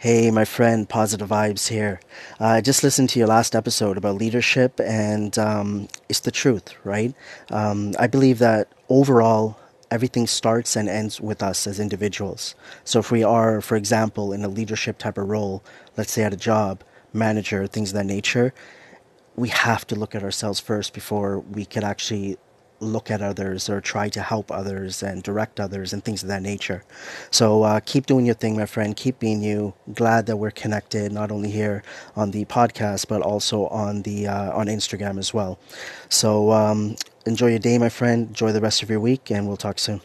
Hey, my friend, Positive Vibes here. Uh, I just listened to your last episode about leadership, and um, it's the truth, right? Um, I believe that overall, everything starts and ends with us as individuals. So if we are, for example, in a leadership type of role, let's say at a job, manager, things of that nature, we have to look at ourselves first before we could actually look at others or try to help others and direct others and things of that nature. So uh, keep doing your thing, my friend. Keep being you. Glad that we're connected, not only here on the podcast but also on the uh, on Instagram as well. So um, enjoy your day, my friend. Enjoy the rest of your week, and we'll talk soon.